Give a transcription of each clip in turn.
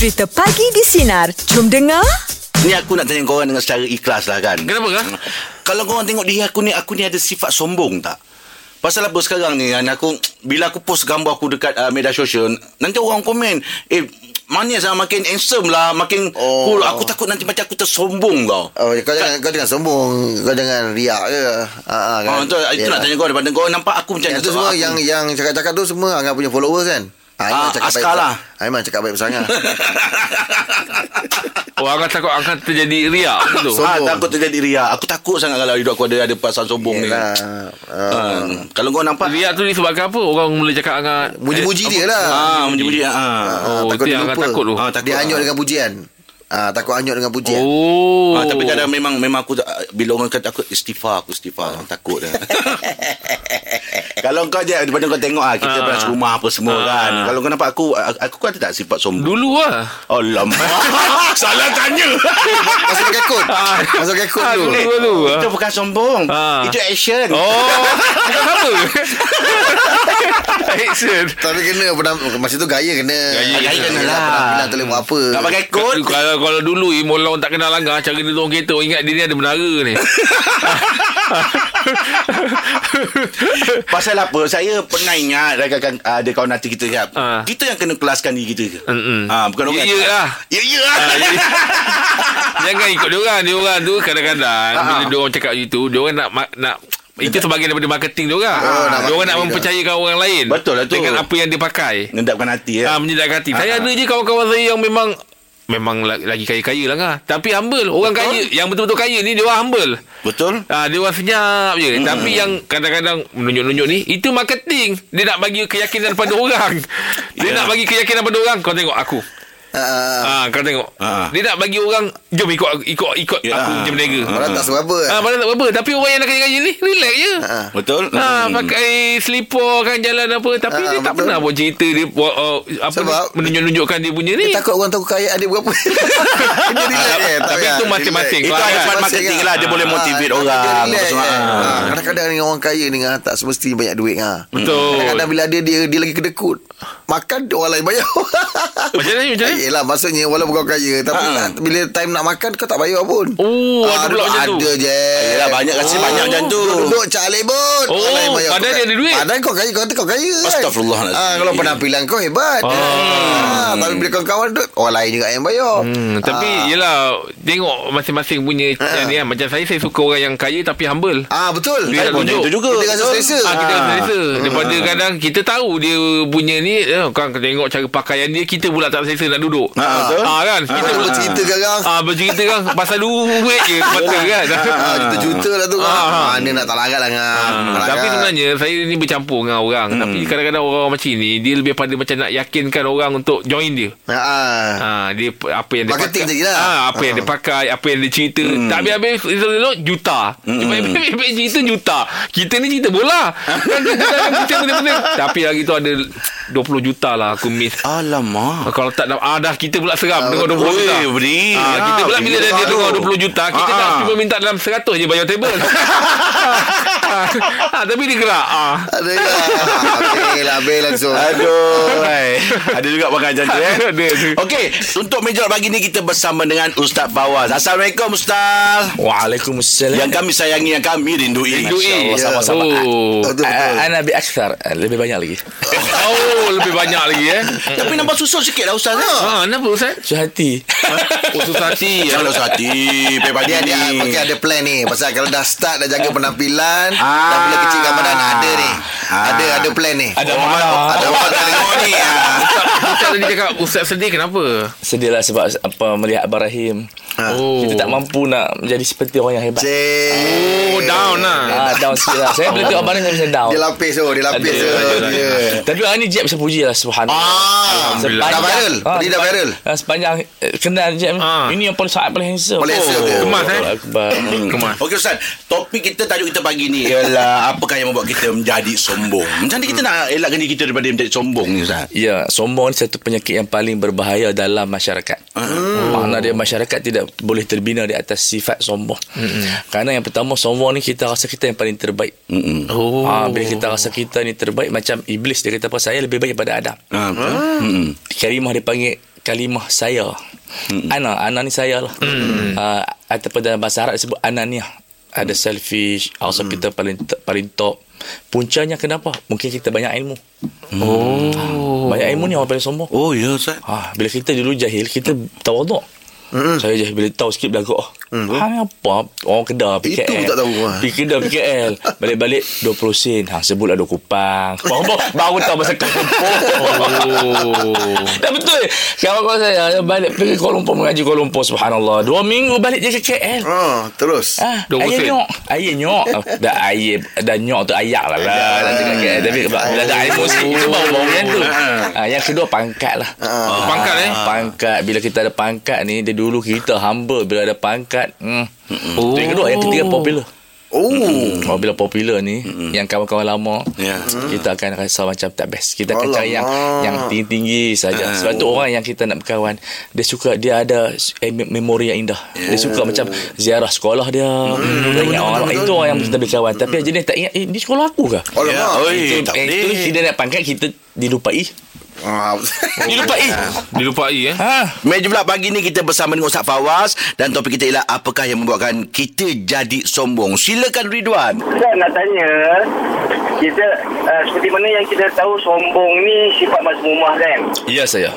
Cerita Pagi di Sinar. Jom dengar. Ni aku nak tanya korang dengan secara ikhlas lah kan. Kenapa kah? Kalau korang tengok diri aku ni, aku ni ada sifat sombong tak? Pasal apa sekarang ni kan aku bila aku post gambar aku dekat uh, media sosial nanti orang komen eh manis lah makin handsome lah makin Oh. cool aku takut nanti macam aku tersombong tau. Oh, kau jangan kau jangan sombong, kau jangan riak je. Ha ah, Ha, itu, itu nak tanya kau daripada kau nampak aku macam Yang ni. tu semua aku. yang yang cakap-cakap tu semua Angah punya followers kan. Ha, Aiman Ah, cakap Askar baik. lah. Aiman cakap baik besar Angah. Oh, Angah takut akan terjadi riak. So- Ha, takut terjadi ria. Aku takut sangat kalau hidup aku ada ada perasaan sombong ni. Yelah. Ha, Uh, kalau kau nampak Riak tu disebabkan apa? Orang mula cakap Angah Muji-muji dia lah. Ah, muji-muji. Ah. Oh, takut dia Angah lupa. takut tu. Ah, takut. Dia hanyut dengan pujian. Ah, takut hanyut dengan pujian. Oh. Ah, tapi kadang memang memang aku bila orang kata aku istighfar, aku istighfar, Ah. takut dah. Kalau kau je daripada kau tengok ah kita Ah. pernah serumah apa semua Ah. kan. Kalau kau nampak aku aku kan ada tak sifat sombong. Dulu lah. Alamak. Salah tanya. Masuk kekut. Masuk kekut Ah, tu. dulu dulu. Itu bukan sombong. Ah. Itu action. Oh, bukan apa? Action. Tapi kena penam, masa tu gaya kena. Gaya Gaya kena lah. Penampilan tu boleh buat apa. Tak pakai kod. Kalau kalau dulu Imo orang tak kenal langgar cara dia turun kereta orang ingat dia ni ada menara ni. Pasal apa? Saya pernah ingat rakan ada kawan hati kita jap. Ah. Kita yang kena kelaskan diri kita. Mm-mm. Ah, bukan orang. Ya, ya lah. Ya, ya lah. Ah, ya. Jangan ikut dia orang. Dia orang tu kadang-kadang Ah. bila dia orang cakap gitu, dia orang nak nak itu sebagian daripada marketing dia orang. Oh, nak dia orang nak mempercayakan orang lain. Betul lah tu. Dengan apa yang dia pakai. Ngendapkan hati ya. Ah, menyedapkan hati. Saya Ah. ada je kawan-kawan saya yang memang memang la- lagi kaya-kaya lah ngah. Tapi humble. Orang Betul. kaya yang betul-betul kaya ni dia orang humble. Betul? Ah, dia orang senyap je. Mm. Tapi yang kadang-kadang menunjuk-nunjuk ni, itu marketing. Dia nak bagi keyakinan pada orang. Dia Ya. nak bagi keyakinan pada orang. Kau tengok aku. Ah, Ah, kau tengok. Ah. Dia nak bagi orang, jom ikut ikut ikut Ya. aku macam berniaga. Orang tak suka apa. Ah, padahal tak apa. Tapi orang yang nak kaya-kaya ni, relax je. Ah. Betul? Ha, Hmm. pakai slipper kan jalan apa Tapi Ah, dia tak pernah buat cerita Dia buat uh, apa Sebab- ni, menunjuk-nunjukkan dia punya ni Dia takut orang tahu kaya dia berapa. Dia relax je. Tapi itu masing-masing. Itu ada part marketing lah. Dia boleh motivate Ah, orang. je. Ah. Ah, Kadang-kadang ni orang kaya ni ah, tak semesti banyak duit ah. Betul Kadang-kadang bila dia dia lagi kedekut. Makan orang lain bayar. Macam mana macam mana Yelah maksudnya walaupun kau kaya tapi Ha. bila time nak makan kau tak bayar pun. Oh ada pula macam tu Ada je. Yelah, banyak kasi banyak macam tu. Duduk cak lebot. Oh, padahal Kau dia ada duit. Padahal kau kaya kau kata kau kaya kan. Astagfirullahalazim. Ah, kalau penampilan kau hebat. Ah, tapi bila kawan-kawan duduk orang lain juga yang bayar. Hmm, tapi Ah. yelah Tengok masing-masing punya Ha. ni kan. Macam saya Saya suka orang yang kaya Tapi humble Ah betul. Dia Saya pun itu juga. Kita rasa selesa. Ah, kita Ah. selesa Daripada kadang Kita tahu dia punya ni eh, Kan tengok cara pakaian dia Kita pula tak selesa nak duduk Ah, betul. ah, kan Kita Kita pula bercerita sekarang. Ah, bercerita kan Pasal duit je Mata kan Ah, juta-juta lah tu. Ah, ah. Mana nak tak larat lah. Ah, tapi sebenarnya saya ni bercampur dengan orang hmm. tapi kadang-kadang orang macam ni dia lebih pada macam nak yakinkan orang untuk join dia. Ah. Ha, dia p- apa yang dia Marketing pakai. lah. Ha, apa yang dia pakai, apa yang dia cerita. Hmm. Tak habis-habis elok juta. Cuma habis-habis cerita juta. Kita ni cerita bola. kan kita kita betul-betul. Tapi lagi tu ada 20 juta lah aku miss. Alamak. Kalau tak ah, dah kita pula seram Ah, dengar 20 juta. Oi, beri. Ah, Ya, kita pula bila dia, dengar 20 juta, kita Ah, dah ah. cuma minta dalam 100 je bayar table. ah, tapi dia gerak. Ah. Ada ya. Habis lah, habis langsung. Aduh. hai. Ada juga pakai tu eh. Ada. Okey, untuk meja pagi ni kita bersama dengan Ustaz Fawaz. Assalamualaikum Ustaz. Waalaikumsalam. Yang kami sayangi, yang kami rindui. Rindui. Ya. Sama-sama. Oh. Ana bi akthar Ah, lebih banyak lagi. oh, lebih banyak lagi eh. Tapi nampak susut sikit lah Ustaz. Ha. Ha, kenapa Ustaz? Suhati. Oh, susah hati. Janganlah Ustaz hati. Pagi Dia ni. mungkin ada plan ni Pasal kalau dah start Dah jaga penampilan Ah. Dah mula kecil Ramadan Ada ni Ah. Ada ada plan ni Ada Oh, mana? Ada plan dah tengok ni. ah. Ustaz tadi cakap Ustaz sedih kenapa? Sedih lah sebab apa melihat Abang Rahim. Oh. Kita tak mampu nak menjadi seperti orang yang hebat. Cik Oh, down lah. Ah, down sikit lah. Saya bila tengok Abang Rahim saya macam down. Dia lapis tu Dia lapis Ada, tu ada, ada. Dia Tapi hari ni Jeb saya puji lah Subhanallah. Ah, Alhamdulillah. Dah viral Ah, Dia dah sepanjang- viral ah, Sepanjang eh, kenal ni. Ah. Ini yang paling saat paling handsome. Paling handsome dia. Kemas, eh? Akbar. Kemas. Okey Ustaz, topik kita tajuk kita pagi ni ialah apakah yang membuat kita menjadi sombong. Macam mana kita nak elakkan diri kita daripada menjadi sombong ni Ustaz? Ya, sombong ni satu penyakit yang paling berbahaya dalam masyarakat. Hmm. Makna dia masyarakat tidak boleh terbina di atas sifat sombong. Hmm. Kerana yang pertama sombong ni kita rasa kita yang paling terbaik. Mm-mm. Oh. Ah, bila kita rasa kita ni terbaik macam iblis dia kata apa saya lebih baik daripada Adam. Ha, betul. Mm-mm. Karimah dia panggil kalimah saya. Ana, ana ni saya lah. Uh, ataupun dalam bahasa Arab disebut ananiah. Ada selfish, also kita paling paling top. Puncanya kenapa? Mungkin kita banyak ilmu. Oh. Banyak ilmu ni orang paling sombong. Oh, ya, Ustaz. Ha, bila kita dulu jahil, kita tawaduk. Mm. Saya je bila tahu sikit belakang oh, mm. ha, ni apa orang kedah PKL Itu tak tahu, ha. pergi kedah PKL balik-balik 20 sen. Ha, sebulan ada kupang. Baru, baru tahu pasal Kuala Lumpur. Oh. dah betul. Kawan-kawan saya balik pergi Kuala Lumpur mengaji Kuala Lumpur subhanallah. Dua minggu balik je ke KL Ah, terus. Ah, 20 ayah nyok. Ayah nyok. Oh, Dah ayah Dah nyok tu ayak lah lah. Nanti kan KL Tapi bila ada air musik Itu baru-baru yang tu. Ah, Yang kedua pangkat lah. Oh, pangkat eh? Pangkat. Bila kita ada pangkat ni Dia dulu kita humble. Bila ada pangkat hmm. Oh. Itu yang kedua Yang ketiga popular. Oh. Oh, bila popular ni Yang kawan-kawan lama Ya. Kita akan rasa macam tak best. Kita akan cari yang Alamak. Yang tinggi-tinggi saja. Sebab tu orang yang kita nak berkawan Dia suka Dia ada eh, me- Memori yang indah. Dia suka macam Ziarah sekolah dia. Dia ingat orang Itu orang yang kita berkawan. Tapi yang jenis tak ingat Eh ni sekolah aku ke? Alamak. Ya, oi, itu, tak eh, itu boleh. tidak nak pangkat Kita dilupai Ah. Dilupai Dilupai eh? Ha Meja pula pagi ni kita bersama dengan Ustaz Fawaz dan topik kita ialah apakah yang membuatkan kita jadi sombong. Silakan Ridwan. Saya nak tanya kita uh, seperti mana yang kita tahu sombong ni sifat mazmumah kan Ya saya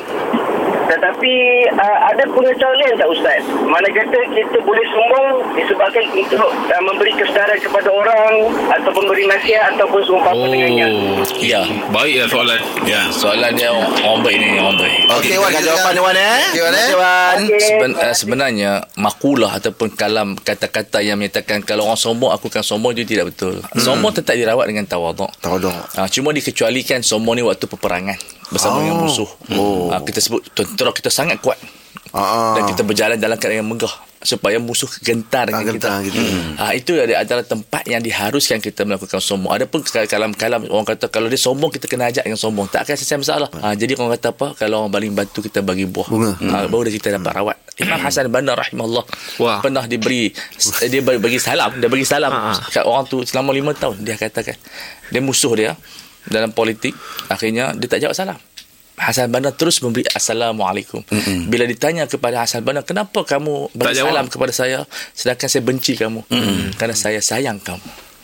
tetapi uh, ada pengecualian lain tak Ustaz mana kata kita boleh sombong disebabkan untuk uh, memberi kesedaran kepada orang ataupun beri nasihat ataupun seumpama dengannya Oh. Ya Baik lah soalan. Ya. Soalan dia orang, baik ni Orang baik Okey, Okey, Wan, jawapan dia Wan eh. Okey, Wan, eh. Wan. Okey. Seben, uh, sebenarnya makulah ataupun kalam kata-kata yang menyatakan kalau orang sombong aku akan sombong itu tidak betul. Sombong tetap dirawat dengan tawaduk. Tawaduk. Uh, cuma dikecualikan sombong ni waktu peperangan bersama Oh. dengan musuh. Oh. Uh, kita sebut tentera kita sangat kuat Ah. dan kita berjalan dalam keadaan yang megah supaya musuh gentar dengan Ah, gentar kita. gitu. Ah itu adalah tempat yang diharuskan kita melakukan sombong. Adapun kalam-kalam orang kata kalau dia sombong kita kena ajak dengan sombong. Tak akan selesai masalah. Ah jadi orang kata apa? Kalau orang baling batu kita bagi buah. Bunga. Ah, baru dia kita dapat rawat. Imam Hasan Bandar rahimahullah Wah. pernah diberi dia bagi salam, dia bagi salam kat orang tu selama lima tahun dia katakan. Dia musuh dia dalam politik akhirnya dia tak jawab salam. Hasan Banna terus memberi Assalamualaikum. Mm-mm. Bila ditanya kepada Hasan Banna, kenapa kamu beri salam kepada saya sedangkan saya benci kamu? Mm. Kerana saya sayang kamu.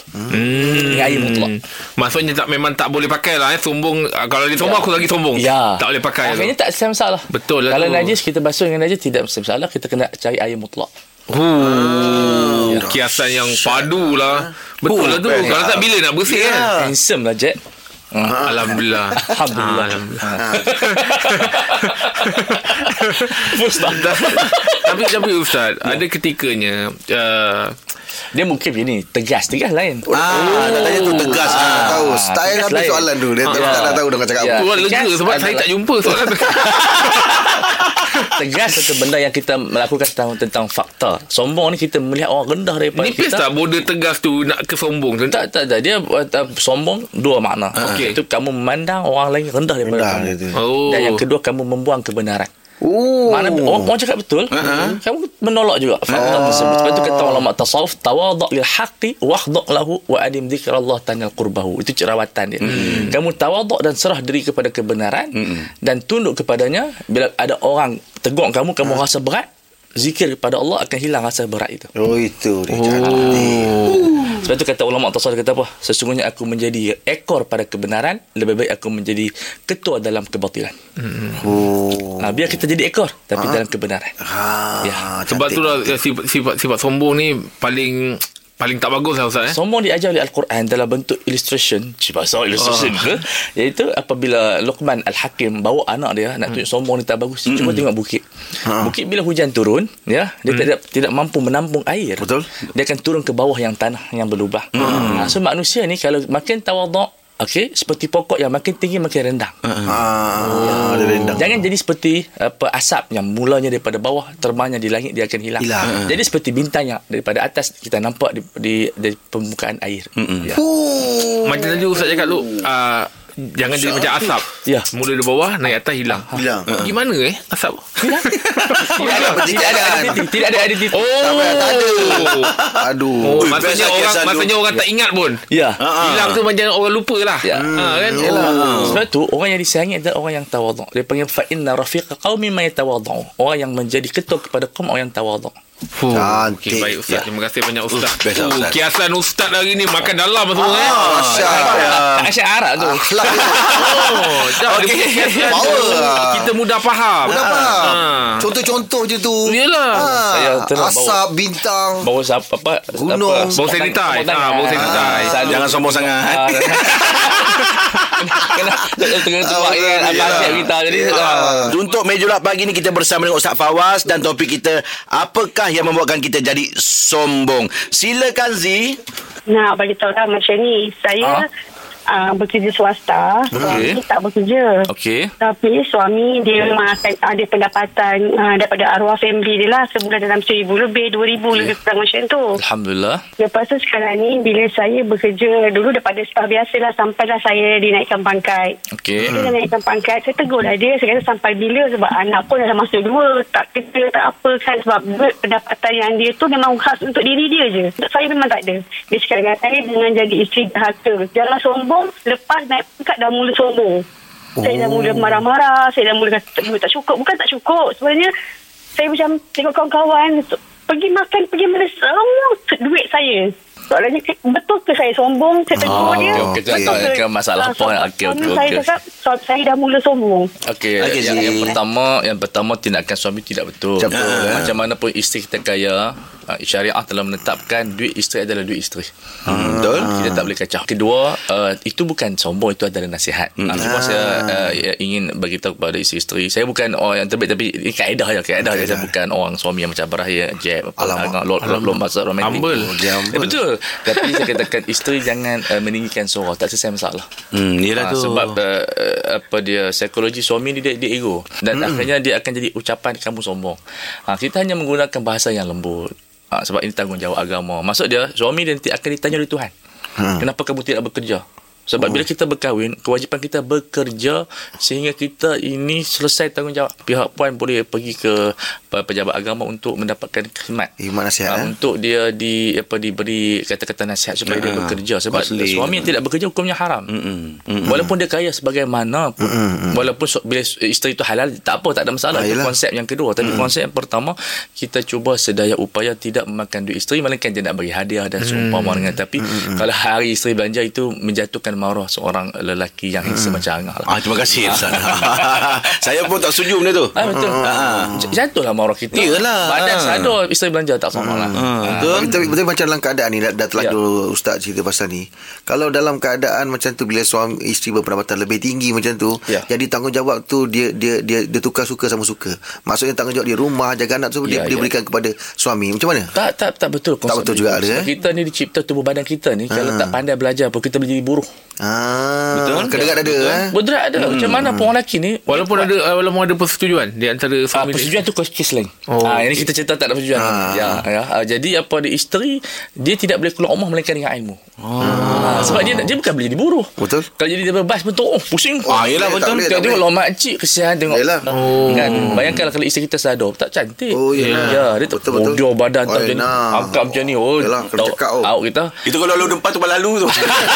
Hmm. Ini air mutlak. Maksudnya tak memang tak boleh pakai lah eh. Sombong. ah, Kalau dia sombong aku lagi sombong. Ya. Tak boleh pakai. Akhirnya tu. tak selesai masalah. Betul lah Kalau tu. najis kita basuh dengan najis tidak selesai masalah. Kita kena cari air mutlak. Oh, kiasan yang padu lah. Betul lah tu. Kalau tak bila nak bersih Ya. kan. Handsome lah Jack. Alhamdulillah. Alhamdulillah. Ah, Alhamdulillah. Ustaz. tapi tapi ustaz, ada ketikanya uh, Dia mungkin begini, tegas, tegas lain. Ah, tak tanya tu tegas. Ah, Ah. tahu. Style habis soalan tu. Dia Ah, tak ya. nak tahu dengan cakap Ya. apa. lega tegas sebab saya tak jumpa soalan tu. Tegas satu benda yang kita melakukan tentang, tentang fakta. Sombong ni kita melihat orang rendah daripada Nipis kita. tak border tegas tu nak kesombong tu? Tak, tak, tak. Dia uh, sombong dua makna. Okey. Itu kamu memandang orang lain rendah daripada Rendah kamu. dia tu. Oh. Dan yang kedua kamu membuang kebenaran. Oh. Mana orang, orang cakap betul, uh-huh. kamu menolak juga fakta tersebut. Sebab tu kata ulama tasawuf tawadhu lil haqqi wahdhu lahu wa adim dzikrallah tanal qurbahu. Itu cerawatan dia. Kamu tawadhu dan serah diri kepada kebenaran dan tunduk kepadanya bila ada orang tegur kamu kamu rasa berat, zikir kepada Allah akan hilang rasa berat itu. Oh, itu dia cara ni. Sebab tu kata ulama tasawuf kata apa? Sesungguhnya aku menjadi ekor pada kebenaran, lebih baik aku menjadi ketua dalam kebatilan. Oh. Ha, biar kita jadi ekor tapi dalam kebenaran. Ha, Ya. Sebab tu lah sifat, sifat, sifat sombong ni paling paling tak bagus lah Ustaz eh. Sombong diajar oleh Al-Quran dalam bentuk illustration. Cik bahasa illustration ke? Iaitu apabila Luqman Al-Hakim bawa anak dia nak tunjuk sombong ni tak bagus. Cuma tengok bukit. Bukit bila hujan turun, ya, dia tidak tidak mampu menampung air. Betul. Dia akan turun ke bawah yang tanah yang berlubang. Ha, so manusia ni kalau makin tawaduk Okey, seperti pokok yang makin tinggi makin rendang. Ah, dia rendang. Jangan jadi seperti apa asap yang mulanya daripada bawah terbangnya di langit dia akan hilang. Hilang. Jadi seperti bintang yang daripada atas kita nampak di di, di permukaan air. Ya. Macam tadi Ustaz cakap tu uh, Jangan jadi macam asap Ya. Mula dari bawah Naik atas hilang Hilang. Gimana eh Asap Tidak ada Tidak ada identiti Tidak ada identiti Oh tak ada. Aduh. Oh, maksudnya orang kisah maksudnya orang tak ingat pun. Ya Hilang tu macam orang lupa lah. Ya. Ha, kan? Sebab tu orang yang disayangi adalah orang yang tawaduk. Dia panggil fa inna rafiqa qaumi ma yatawadhu. Orang yang menjadi ketua kepada kaum orang yang tawaduk. Fuh. Cantik. Okay, baik Ustaz. Ya. Terima kasih banyak Ustaz. best lah, Ustaz. kiasan Ustaz hari ni makan dalam semua eh. Masya Tak asyik Arab tu. Akhlak. Oh, dah okay. kiasan lah. Kita mudah faham. Mudah faham. Ha. Contoh-contoh je tu. Yelah. Saya Ha, bawa- asap, bintang. Bawa siapa apa? Gunung. apa, Bau sanitize. Ah, bau sanitize. Selalu- Jangan sombong sangat. Ah, Kena tengah tuak kan Apa asyik kita Jadi ah. Untuk meja pagi ni kita bersama dengan Ustaz Fawaz dan topik kita apakah yang membuatkan kita jadi sombong. Silakan Z. Nak bagi tahu lah macam ni. Saya uh, bekerja swasta. Suami tak bekerja. Okey. Tapi suami dia memang akan ada pendapatan uh, daripada arwah family dia lah. Sebulan dalam seribu lebih, dua ribu lebih kurang macam tu. Alhamdulillah. Lepas tu sekarang ni bila saya bekerja dulu daripada staff biasa lah sampailah saya dinaikkan pangkat. Okey. Dia dah naikkan pangkat Saya tegur lah dia. Saya kata sampai bila? Sebab anak pun dah masuk dua Tak kerja tak apa kan. Sebab pendapatan yang dia tu Memang khas untuk diri dia je. Untuk saya memang tak ada. Dia cakap dengan saya Dengan jadi isteri dahaka Jangan sombong Lepas naik pangkat Dah mula sombong Saya dah mula marah-marah Saya dah mula kata Duit tak cukup Bukan tak cukup Sebenarnya Saya macam Tengok kawan-kawan Pergi makan Pergi mana Semua duit saya Soalannya betul ke saya sombong? Saya tegur Ah, dia. okey, okey. Betul Okey, masalah Ah, point. Okey, okey, suami Saya cakap so- saya dah mula sombong. Okey, Okey, yang, yang pertama yang pertama tindakan suami tidak betul. Betul, eh. Macam mana pun isteri kita kaya, uh, syariah telah menetapkan duit isteri adalah duit isteri. Hmm, betul. Kita tak boleh kacau. Kedua, uh, itu bukan sombong, itu adalah nasihat. Hmm. Uh, cuma saya uh, ingin bagi tahu kepada isteri-isteri, saya bukan orang yang terbaik tapi ini kaedah je, kaedah je. Saya bukan orang suami yang macam jeb, apa, Alamak. lol, maksud romantik. Humble. Dia humble. Eh, betul. Tapi saya katakan isteri jangan uh, meninggikan suara, tak selesai masalah. Hmm, Ah, yelah tu. sebab uh, uh, apa dia psikologi suami ni dia, dia ego dan mm. akhirnya dia akan jadi ucapan kamu sombong. Ha, kita hanya menggunakan bahasa yang lembut. Ha, sebab ini tanggungjawab agama. Maksud dia suami dia nanti akan ditanya oleh Tuhan. Hmm. Kenapa kamu tidak bekerja? Sebab bila kita berkahwin, kewajipan kita bekerja sehingga kita ini selesai tanggungjawab. Pihak puan boleh pergi ke pe- pejabat agama untuk mendapatkan khidmat. Khidmat nasihat, Ah, eh? Untuk dia di apa diberi kata-kata nasihat supaya dia Ah, bekerja sebab counselling. suami yang tidak bekerja hukumnya haram. Mm-mm. Mm-mm. Walaupun dia kaya sebagaimana pun walaupun so, bila isteri itu halal tak apa tak ada masalah Ah, itu yelah. konsep yang kedua tapi konsep yang pertama kita cuba sedaya upaya tidak memakan duit isteri melainkan dia nak bagi hadiah dan seumpama dengan tapi kalau hari isteri belanja itu menjatuhkan marah seorang lelaki yang handsome macam Angah lah. Ah, terima kasih Ustaz. Saya pun tak setuju benda tu. Ah betul. J- Jatuhlah marah kita. Iyalah. Badan Ah. sadar isteri belanja tak sama lah. Betul. Betul, betul macam dalam keadaan ni dah, dah telah Ya. dulu ustaz cerita pasal ni. Kalau dalam keadaan macam tu bila suami isteri berpendapatan lebih tinggi macam tu, Ya. jadi tanggungjawab tu dia dia dia dia tukar suka sama suka. Maksudnya tanggungjawab dia rumah jaga anak tu dia, Ya, dia ya. berikan kepada suami. Macam mana? Tak tak tak betul konsep betul juga ada, eh? Kita ni dicipta tubuh badan kita ni kalau tak pandai belajar pun kita boleh jadi buruh. Ah, Betul. Kedekat ada eh. Berderak ada. Macam mana pun orang lelaki ni Walaupun ada uh, walaupun ada persetujuan di antara Ah, persetujuan tu kes lain. Oh, ah, ini kita cerita tak ada persetujuan. Ah. Ya, ya. Ah, jadi apa dia isteri dia tidak boleh keluar rumah melainkan dengan ilmu. Ah, sebab dia dia bukan boleh jadi buruh. Betul. Kalau jadi dia bebas betul oh pusing. Ah, yelah Tak betul. boleh, Tengok tak lah makcik kesian tengok. Yelah. Oh. Kan bayangkanlah kalau isteri kita sadar tak cantik. Oh, yelah. Ya, dia tak Betul, betul. bodoh badan tak Oh, macam ni. Angkat macam ni. Oh, Yelah, kena tahu- cakap, oh. Out kita. Itu kalau lalu depan tu lalu tu.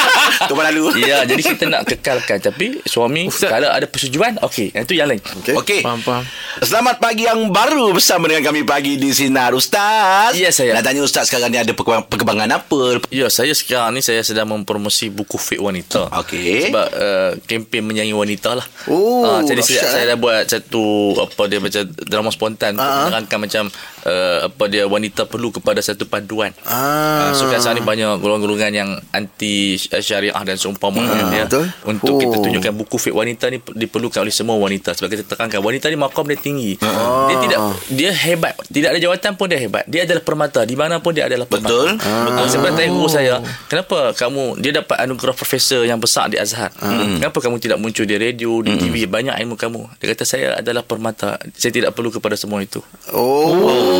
tu lalu. Ya, jadi kita nak kekalkan tapi suami Ustaz. kalau ada persetujuan okey, itu yang lain. Okey. Okey. Faham, faham. Selamat pagi yang baru bersama dengan kami pagi di Sinar Ustaz. Ya, saya. Nak tanya Ustaz sekarang ni ada perkembangan, apa? Ya, saya sekarang ni saya sedang mempromosi buku Fit Wanita. Okey. Sebab uh, kempen menyanyi wanita lah. Oh, Ah, jadi saya, saya eh. dah buat satu apa dia macam drama spontan untuk Ah. menerangkan macam uh, apa dia wanita perlu kepada satu panduan. Ah. Ah, so kan sekarang ni banyak golongan-golongan yang anti syariah dan seumpama dengan dia. betul. Untuk Oh. kita tunjukkan buku Fit Wanita ni diperlukan oleh semua wanita sebab kita terangkan wanita ni makam dia tinggi. Ah. Dia tidak dia hebat. Tidak ada jawatan pun dia hebat. Dia adalah permata di mana pun dia adalah permata. Betul. Ah. Sebab tanya guru saya, kenapa kamu dia dapat anugerah profesor yang besar di Azhar. Kenapa kamu tidak muncul di radio, di TV banyak ilmu kamu. Dia kata saya adalah permata. Saya tidak perlu kepada semua itu. Oh.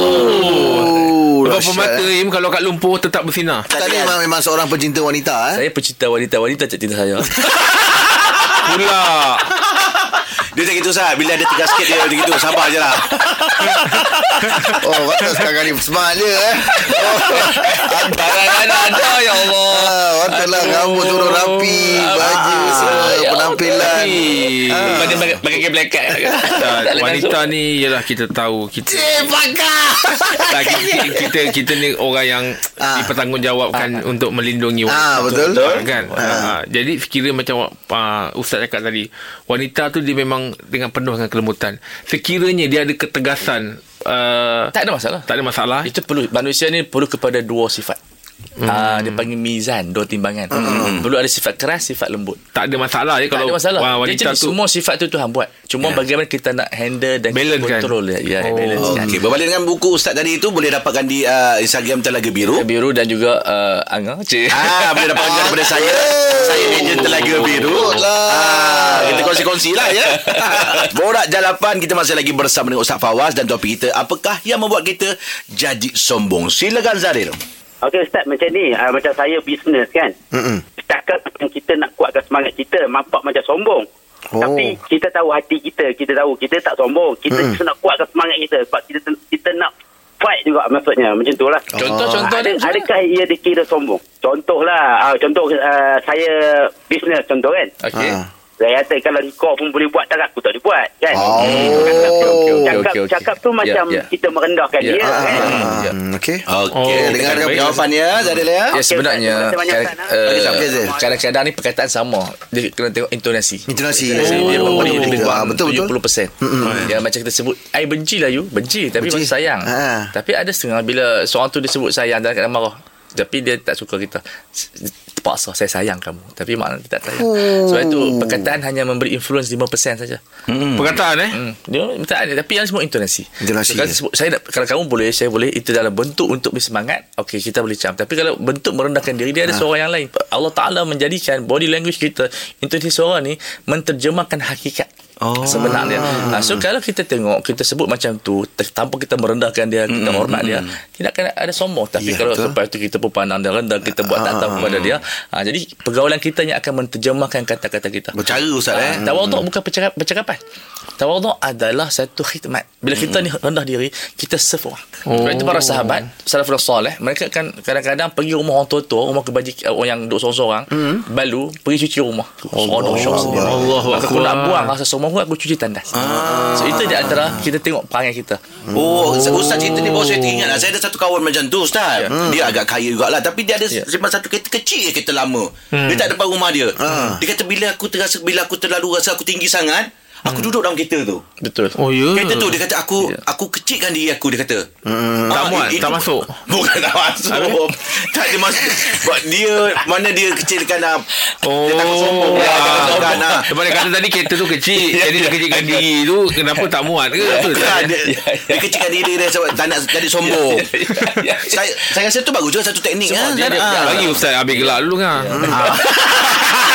Dahsyat, pemata eh. Im kalau kat lumpur tetap bersinar. Tadi memang, memang seorang pecinta wanita eh. Saya pecinta wanita. Wanita tak cinta saya. pula. Dia macam gitu Ustaz Bila ada tegas sikit dia macam gitu. Sabar je lah. Oh Watak sekarang ni Smart je eh? Oh, Kadang-kadang ada ya Allah. ah, Watak lah Rambut turun rapi Baju semua ya Penampilan. Ah. Bagi bagi bagi ke black cat. Wanita ni ialah kita tahu kita Eh pakar tak, kita kita ni orang yang Ah. dipertanggungjawabkan untuk melindungi Ah, wanita. betul. Ah, kan Ah, jadi kira macam uh, ustaz cakap tadi wanita tu dia memang dengan penuh dengan kelembutan sekiranya dia ada ketegasan uh, Tak ada masalah. tak ada masalah Itu perlu manusia ni perlu kepada dua sifat. Hmm. Uh, dia panggil mizan Dua timbangan hmm. Perlu ada sifat keras Sifat lembut tak ada masalah je Tak kalau ada masalah wa- Dia wanita jadi tu Semua sifat tu Tuhan buat Cuma yeah. bagaimana kita nak handle Dan Balance kan? kontrol dia Ya Oh, balance kan Okey, berbalik dengan buku Ustaz tadi itu boleh dapatkan di uh, Instagram Telaga Biru. Biru dan juga uh, Cik Ah, boleh dapatkan daripada saya. Saya ejen Telaga Biru. lah. Ah, kita kongsi-kongsi lah ya. Borak Jalapan kita masih lagi bersama dengan Ustaz Fawaz dan topik kita apakah yang membuat kita jadi sombong. Silakan Zaril. Okey Ustaz macam ni uh, Macam saya bisnes kan Mm-mm. Cakap macam kita nak kuatkan semangat kita Mampak macam sombong Oh. Tapi kita tahu hati kita Kita tahu kita tak sombong Kita just nak kuatkan semangat kita Sebab kita kita nak fight juga maksudnya Macam tu lah Contoh-contoh Ada, dia adakah ia dikira sombong? Contohlah, uh, contoh uh, saya bisnes contoh kan. Okey Ah. Saya kata kalau kau pun boleh buat, tak aku tak boleh buat kan. Oh. Cakap, Okey, okey, cakap, okey, okey. cakap tu Ya, macam ya. kita merendahkan Ya, dia ah, kan. ah, Ya. Hmm, Okey Okey, Oh, dengar jawapannya Zaril ya. Ya Okey, sebenarnya Ustaz. eh, Okey, okey, kadang-kadang ni perkataan sama. Dia kena tengok intonasi. Intonasi. Dia Oh. memberi lebih Ah, betul, betul. 70%. Yang macam kita sebut, I benci lah you. Benci tapi Benci. masih sayang. Tapi ada setengah bila seorang tu disebut sayang dan kadang marah. Tapi dia tak suka kita. Terpaksa saya sayang kamu. Tapi maknanya dia tak sayang. Sebab itu perkataan hanya memberi influence 5% saja. perkataan eh Hmm. Dia minta ada tapi yang semua intonasi. Intonasi, ya. sebut, saya nak, kalau kamu boleh, saya boleh itu dalam bentuk untuk bersemangat, okey kita boleh cam. Tapi kalau bentuk merendahkan diri dia ada suara yang lain. Allah Taala menjadikan body language kita, intonasi suara ni menterjemahkan hakikat. Oh. Sebenarnya ha, So kalau kita tengok Kita sebut macam tu Tanpa kita merendahkan dia Kita hormat dia Tidak akan ada sombong Tapi Ya, kalau betul. lepas tu Kita pun pandang dia rendah Kita buat tatap kepada dia ha, Jadi pergaulan kita Yang akan menterjemahkan kata-kata kita Bercara Ustaz eh. Hmm. Tawaduk bukan percakap, percakapan. Tawaduk adalah satu khidmat. Bila kita ni rendah diri, kita serve orang. Oh. Sebab itu para sahabat, salafus soleh, mereka kan kadang-kadang pergi rumah orang tua-tua, rumah kebaji orang yang duduk seorang-seorang, balu pergi cuci rumah. Seronok syok sendiri. Allahu Maka aku Akbar. nak buang rasa sombong aku, aku cuci tandas. So itu di antara kita tengok perangai kita. Oh, Ustaz, Ustaz cerita ni baru saya teringat lah. Saya ada satu kawan macam tu, Ustaz. Dia agak kaya jugalah. Tapi dia ada Ya. simpan satu kereta kecil kereta lama. Dia tak depan rumah dia. Dia kata, bila aku terasa, bila aku terlalu rasa aku tinggi sangat, aku duduk dalam kereta tu. Betul. oh ya Kereta tu, dia kata, aku Ya. aku kecilkan diri aku, dia kata. Tak muat, tak masuk. Bukan tak masuk. tak dia masuk. Sebab dia, mana dia kecilkan lah. Oh, Dia takut sombong lah. ah, Takutkan lah. Sebab dia kata tadi kereta tu kecil Jadi dia kecilkan diri tu Kenapa tak muat ke apa dia, Ya, ya. dia kecilkan diri dia sebab tak nak jadi sombong. Ya, ya. saya, saya rasa tu bagus juga satu teknik. Semua kan? dia- dia- Ah. Bagi Ustaz ambil gelak dulu kan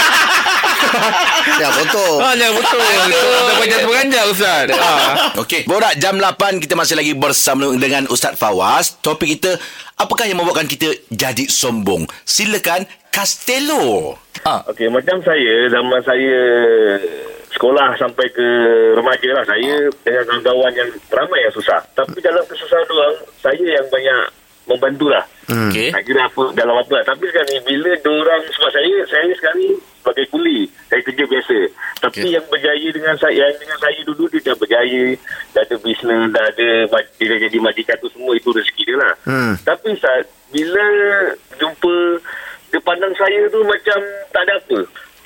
Ya betul Ah, jangan betul Kita banyak beranjak Ustaz ah. Okey, borak jam 8 kita masih lagi bersama dengan Ustaz Fawaz. Topik kita apakah yang membuatkan kita jadi sombong? Silakan Castello. Ah, Okey, macam saya, zaman saya sekolah sampai ke remaja lah, saya dengan kawan-kawan yang ramai yang susah. Tapi dalam kesusahan orang, saya yang banyak membantu lah. okey. Tak kira apa, dalam apa lah. Tapi sekarang ni, bila orang sebab saya, saya sekarang ni sebagai kuli. Saya kerja biasa. Tapi Okey. yang berjaya dengan saya, yang dengan saya dulu, dia dah berjaya. Dah ada bisnes, dah ada, dia dah jadi majikan tu semua, itu rezeki dia lah. Hmm. Tapi saat bila jumpa dia pandang saya tu macam tak ada apa.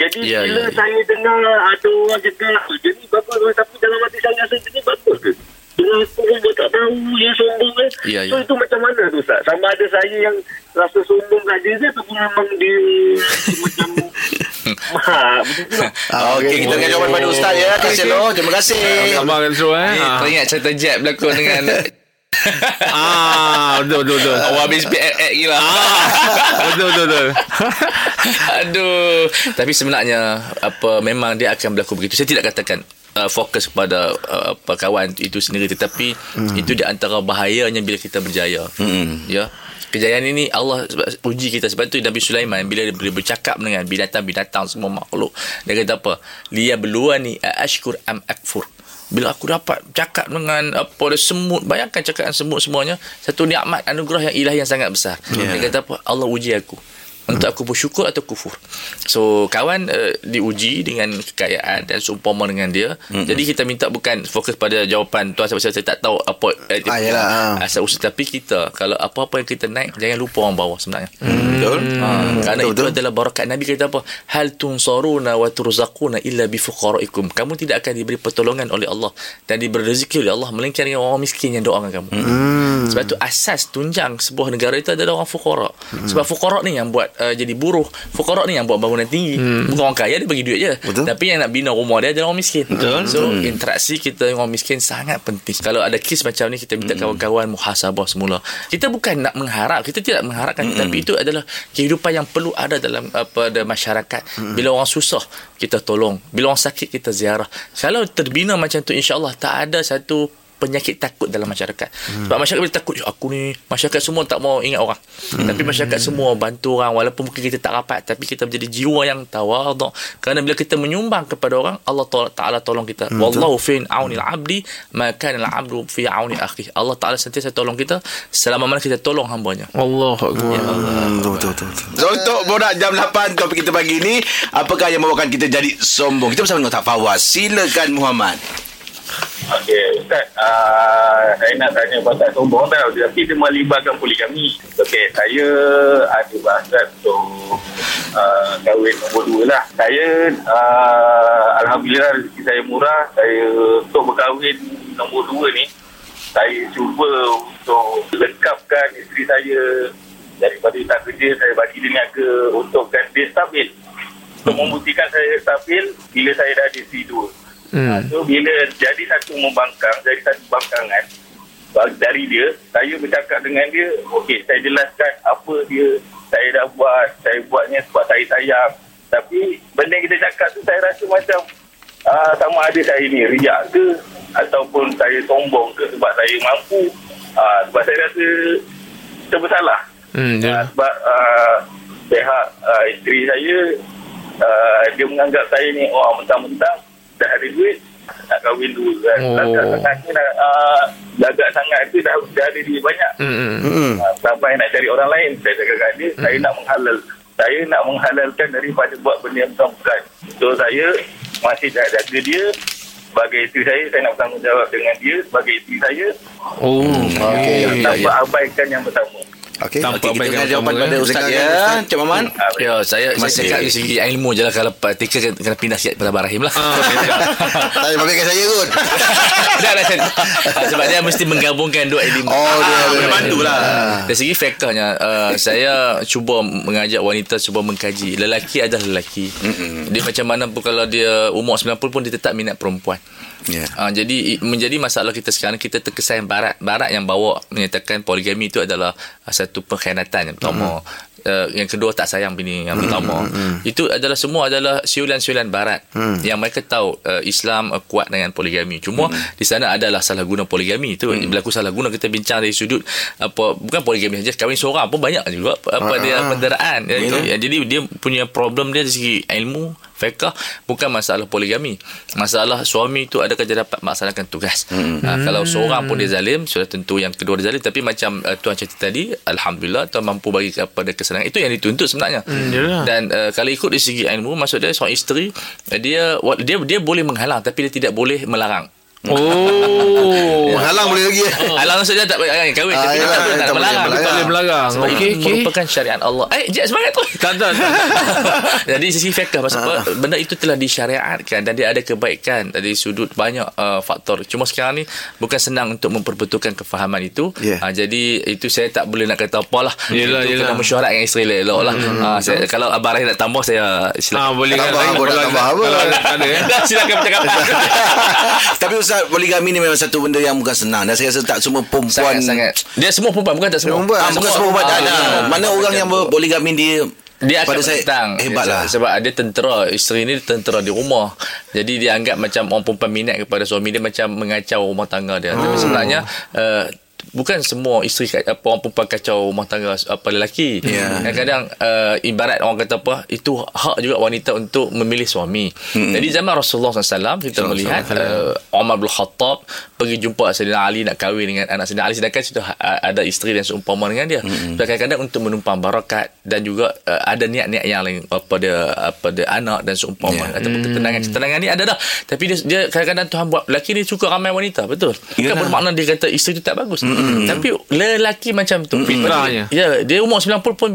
Jadi Ya, bila ya, ya. saya dengar ada orang cakap jadi bagus tapi dalam hati saya rasa jadi bagus ke? Dengan aku pun buat tak tahu dia sombong kan. Ya, so ya. itu macam mana tu Ustaz? Sama ada saya yang rasa sombong kat dia ke ataupun memang dia macam ha, lah. Ah, Okey, kita akan jawapan pada Ustaz ya. Castello, terima kasih. Sabar kan Zul eh Ni ah. teringat cerita Jeb berlakon dengan ah, Betul betul betul Awak habis PX gila. Betul betul betul Aduh. Tapi sebenarnya apa memang dia akan berlaku begitu. Saya tidak katakan uh, fokus kepada uh, kawan itu sendiri. Tetapi hmm. itu di antara bahayanya bila kita berjaya. Hmm. ya. Kejayaan ini Allah uji kita sebab itu Nabi Sulaiman bila dia bercakap dengan binatang-binatang semua makhluk dia kata apa? Liya beluani ashkur am akfur. Bila aku dapat cakap dengan apa dia semut bayangkan cakap dengan semut semuanya satu nikmat anugerah yang ilahi yang sangat besar. Yeah. dia kata apa? Allah uji aku untuk aku bersyukur atau kufur. So kawan uh, diuji dengan kekayaan dan seumpama dengan dia. Mm-hmm. Jadi kita minta bukan fokus pada jawapan tuan sebab saya tak tahu apa eh, Ah, yalah, ah. asal usul tapi kita kalau apa-apa yang kita naik jangan lupa orang bawah sebenarnya. Betul. Ha, kerana Betul, itu betul. adalah barakat Nabi kata apa? Hal tunsaruna wa turzaquna illa bi fuqaraikum. Kamu tidak akan diberi pertolongan oleh Allah dan diberi rezeki oleh Allah melainkan dengan orang miskin yang doakan kamu. Hmm. Sebab tu asas tunjang sebuah negara itu adalah orang fuqara. Hmm. Sebab fuqara ni yang buat uh, jadi buruh. Fuqara ni yang buat bangunan tinggi. Hmm. Bukan orang kaya dia bagi duit je. Betul. Tapi yang nak bina rumah dia adalah orang miskin. Betul. So hmm. interaksi kita dengan orang miskin sangat penting. Kalau ada kes macam ni kita minta kawan-kawan muhasabah semula. Kita bukan nak mengharap, kita tidak mengharapkan hmm. tapi itu adalah kehidupan yang perlu ada dalam apa ada masyarakat. Hmm. Bila orang susah kita tolong. Bila orang sakit kita ziarah. Kalau terbina macam tu insya-Allah tak ada satu penyakit takut dalam masyarakat. Hmm. Sebab masyarakat bila takut "Ya, aku ni masyarakat semua tak mau ingat orang. Hmm. Tapi masyarakat semua bantu orang walaupun mungkin kita tak rapat tapi kita menjadi jiwa yang tawaduk. Kerana bila kita menyumbang kepada orang Allah Ta- Taala tolong kita. Hmm. Wallahu fi auni al-abdi ma kana al-abdu fi auni akhi. Allah Taala sentiasa tolong kita selama mana kita tolong hamba-Nya. Allah Akbar. Betul, betul, betul, betul. So untuk borak jam 8 topik kita pagi ni Apakah yang membawakan kita jadi sombong Kita bersama dengan Tak Fawaz Silakan Muhammad Okey, Ustaz, uh, saya nak tanya pasal sombong tau. Tapi dia melibatkan poligami. Okey, saya ada bahasa untuk uh, kahwin nombor dua lah. Saya, uh, Alhamdulillah rezeki saya murah. Saya untuk berkahwin nombor dua ni, saya cuba untuk lengkapkan isteri saya daripada tak kerja, saya bagi dia niaga untukkan dia stabil. Untuk membuktikan saya stabil bila saya dah ada isteri dua. Hmm. So bila jadi satu membangkang, jadi satu bangkangan bag- dari dia, saya bercakap dengan dia, okey, saya jelaskan apa dia saya dah buat, saya buatnya sebab saya sayang. Tapi benda yang kita cakap tu saya rasa macam uh, sama ada saya ni riak ke ataupun saya sombong ke sebab saya mampu. Uh, sebab saya rasa kita bersalah. Hmm, Uh, ya. sebab uh, pihak uh, isteri saya uh, dia menganggap saya ni oh mentang-mentang dah ada duit nak kahwin dulu kan. Oh. Lagak sangat ni nak uh, lagak sangat tu dah, dah ada duit banyak. Hmm, hmm. Hmm. Uh, sampai nak cari orang lain saya cakap kat dia saya nak menghalal saya nak menghalalkan daripada buat benda yang bukan so saya masih dah jaga dia sebagai isteri saya saya nak bertanggungjawab dengan dia sebagai isteri saya Oh, Okey, tanpa abaikan yang pertama Okey. Tanpa Okey, kita jawapan kamu, pada eh. Ustaz ya Ustaz. Cik Maman Ah, Ya, saya saya Masih. cakap dari segi ilmu je lah kalau praktikal kena, kena pindah sikit pada Barahim lah. Ah. Tak payah pakai saya kot. Dah lah saya, sebab dia mesti menggabungkan dua ilmu. Oh, dia Ah, ada. boleh bantu lah Dari segi fiqahnya uh, Saya cuba mengajak wanita Cuba mengkaji Lelaki adalah lelaki. Dia macam mana pun Kalau dia umur 90 pun Dia tetap minat perempuan Ya. Uh, jadi menjadi masalah kita sekarang kita terkesan barat barat yang bawa menyatakan poligami itu adalah satu pengkhianatan yang pertama. Uh, yang kedua tak sayang bini yang pertama. Itu adalah semua adalah siulan-siulan barat yang mereka tahu uh, Islam uh, kuat dengan poligami. Cuma di sana adalah salah guna poligami itu berlaku salah guna kita bincang dari sudut apa bukan poligami saja kahwin seorang pun banyak juga apa dia penderaan ya, itu. Ya, jadi dia punya problem dia dari segi ilmu fiqah bukan masalah poligami. Masalah suami itu adakah dia dapat melaksanakan tugas? Hmm. ha, kalau seorang pun dia zalim sudah tentu yang kedua dia zalim. Tapi macam uh, tuan cerita tadi alhamdulillah tuan mampu bagi kepada kesenangan. Itu yang dituntut sebenarnya. Yalah. dan uh, kalau ikut dari segi ilmu maksud dia seorang isteri uh, dia dia dia boleh menghalang tapi dia tidak boleh melarang Oh. Menghalang boleh lagi. eh? Halang maksudnya tak boleh kahwin Ah, tapi dia yalah, tak boleh nak tak boleh melarang. Tak boleh melarang. sebab Okey, okay, okey. merupakan syariat Allah eh Jeb semangat tu Tak, tak. Jadi sisi fiqh maksud apa benda itu telah disyariatkan dan dia ada kebaikan dari sudut banyak uh, faktor. Cuma sekarang ni bukan senang untuk memperbetulkan kefahaman itu. Ya. Uh, jadi itu saya tak boleh nak kata apalah. Yelah, itu yelah. kena mesyuarat dengan isteri elok lah. Uh, saya, kalau Abang Rahim nak tambah saya Ah, silakan. boleh Tambah Kalau- tambah apa? Ada eh. silakan bercakap. Tapi Ustaz Poligami ni memang satu benda yang bukan senang Dan saya rasa tak semua perempuan sangat sangat. Dia semua perempuan bukan tak semua. Perempuan. Ah, bukan semua perempuan Ah, ada ah, Mana ah, orang yang macam tu. berpoligami dia dia akan pada saya menentang. hebat lah. Sebab dia tentera Isteri ni tentera di rumah Jadi dia anggap macam Orang perempuan minat kepada suami dia Macam mengacau rumah tangga dia Tapi sebenarnya uh, Bukan semua isteri apa orang perempuan kacau rumah tangga apa lelaki. Ya. Kadang-kadang uh, ibarat orang kata apa itu hak juga wanita untuk memilih suami. Hmm. Jadi zaman Rasulullah SAW kita melihat uh, Umar bin Khattab pergi jumpa Sayyidina Ali nak kahwin dengan anak Sayyidina Ali sedangkan sudah uh, ada isteri dan seumpama dengan dia. Hmm. Kadang-kadang untuk menumpang barakat dan juga uh, ada niat-niat yang lain apa dia anak dan seumpama Ya. ataupun ketenangan ketenangan ni ada dah. Tapi dia, dia kadang-kadang Tuhan buat lelaki ni suka ramai wanita betul. Bukan Yalah. bermakna dia kata isteri tu tak bagus. Mm-hmm. Tapi lelaki macam tu. Fitrahnya. Ya, dia umur 90 pun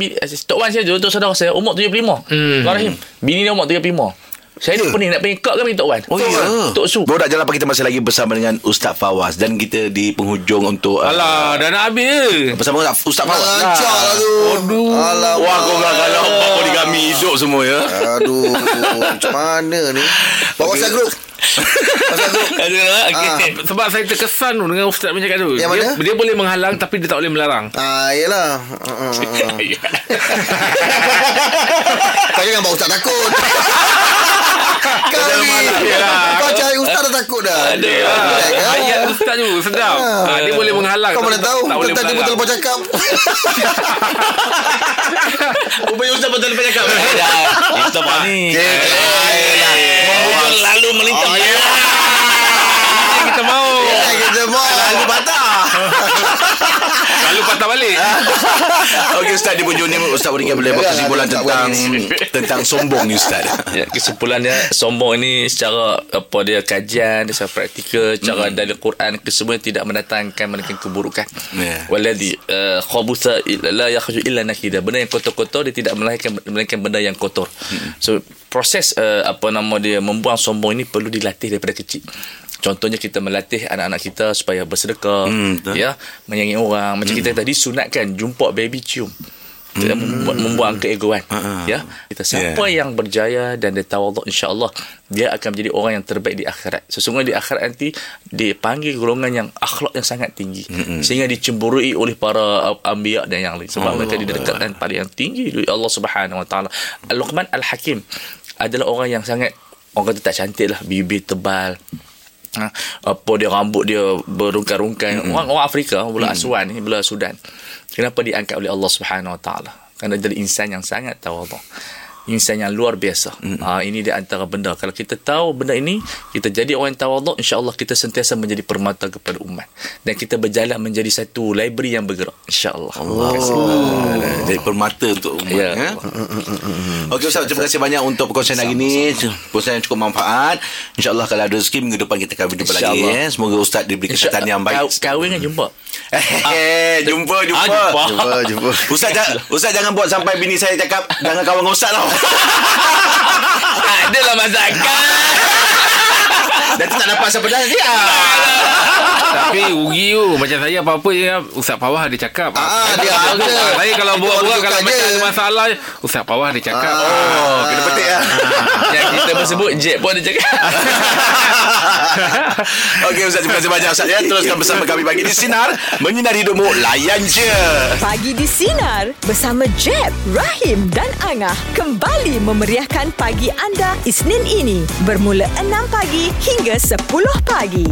Tok Wan saya untuk saudara saya umur 75. Hmm. Tuan Rahim, bini dia umur 35. Saya ni pening nak pergi kak kami Tok Wan. Oh ya. Tok Su. Borak jalan apa kita masih lagi bersama dengan Ustaz Fawaz dan kita di penghujung untuk uh, Alah, dah nak habis ke? bersama dengan Ustaz Fawaz. Lancar lah tu. Aduh. Alamak. Wah kau bilang kalau poligami hidup semua ya. Aduh, macam mana ni? Bawa okay. grup. Pasal grup. Okay. Ah. Sebab saya terkesan dengan Ustaz punya cakap tu. Yang dia, mana? dia boleh menghalang tapi dia tak boleh melarang. Ah, yelah. Ah, ah, ah. Kau jangan bawa ustaz takut. Yelah. Kau cari ustaz dah takut dah. Ada. Kan? Ayat Ustaz tu sedap. Ha, dia boleh menghalang. Kau mana tahu tak boleh Tentang dia melarang. betul lepas cakap Rupanya Ustaz betul lepas cakap. Kita apa ni? Menghujung lalu melintang. Oh, ya. Kita mau. Kita mau Lalu patah. Lalu patah balik. Okey Ustaz di penghujung ni Ustaz berikan boleh buat kesimpulan tentang tentang sombong ni Ustaz. Ya, kesimpulannya sombong ini secara apa dia kajian, secara praktikal, cara dalil Quran kesemuanya tidak mendatangkan melainkan keburukan. Ya. Waladhi uh, khabutha illa- la yakhruju illa nakida. Benda yang kotor-kotor dia tidak melahirkan melainkan benda yang kotor. So proses uh, apa nama dia membuang sombong ini perlu dilatih daripada kecil. Contohnya kita melatih anak-anak kita supaya bersedekah, Hmm, ya, menyayangi orang. Macam kita tadi sunatkan jumpa baby cium. Tidak membuat, membuang keegoan Ha-ha. ya kita siapa Yeah. yang berjaya dan dia tawaduk insyaallah dia akan menjadi orang yang terbaik di akhirat sesungguhnya di akhirat nanti dipanggil golongan yang akhlak yang sangat tinggi mm-hmm. sehingga dicemburui oleh para uh, anbiya dan yang lain sebab mereka didekatkan pada yang tinggi oleh Allah Subhanahu wa taala Luqman Al-Hakim adalah orang yang sangat orang kata tak cantik lah bibir tebal. Ha, apa dia rambut dia berungkai-rungkai mm-hmm. orang orang Afrika belah Aswan ni belah Sudan. Kenapa diangkat oleh Allah Subhanahu Wa Taala? Kerana dia insan yang sangat tawaduk insan yang luar biasa mm-hmm. ha, ini di antara benda kalau kita tahu benda ini kita jadi orang yang tawaduk insyaallah kita sentiasa menjadi permata kepada umat dan kita berjalan menjadi satu library yang bergerak insyaallah Allah Oh, jadi permata untuk umat Ya. ya. Okey Ustaz, terima kasih banyak untuk perkongsian hari ini. Perkongsian yang cukup manfaat. InsyaAllah kalau ada rezeki minggu depan kita akan berjumpa lagi. Ya. Semoga Ustaz diberi kesihatan yang baik. Kaw- kahwin kan jumpa Eh, jumpa, jumpa. Ah, jumpa. Jumpa jumpa Ustaz, Ustaz jangan buat sampai bini saya cakap jangan kawan dengan Ustaz tau. adalah masakan Nanti tak dapat sebenarnya dia. Tapi rugi tu Macam saya apa-apa je Ustaz Pawah ada cakap Ah, dia ada. Saya kalau buat-buat orang Kalau macam ada masalah Ustaz Pawah ada cakap Oh, kena petik ya. yang kita bersebut Jack pun ada cakap Okey Ustaz, terima kasih banyak Ustaz ya. Teruskan bersama kami pagi di Sinar. Menyinari hidupmu, layan je. Pagi di Sinar bersama Jeb, Rahim dan Angah kembali memeriahkan pagi anda Isnin ini bermula 6 pagi hingga 10 pagi.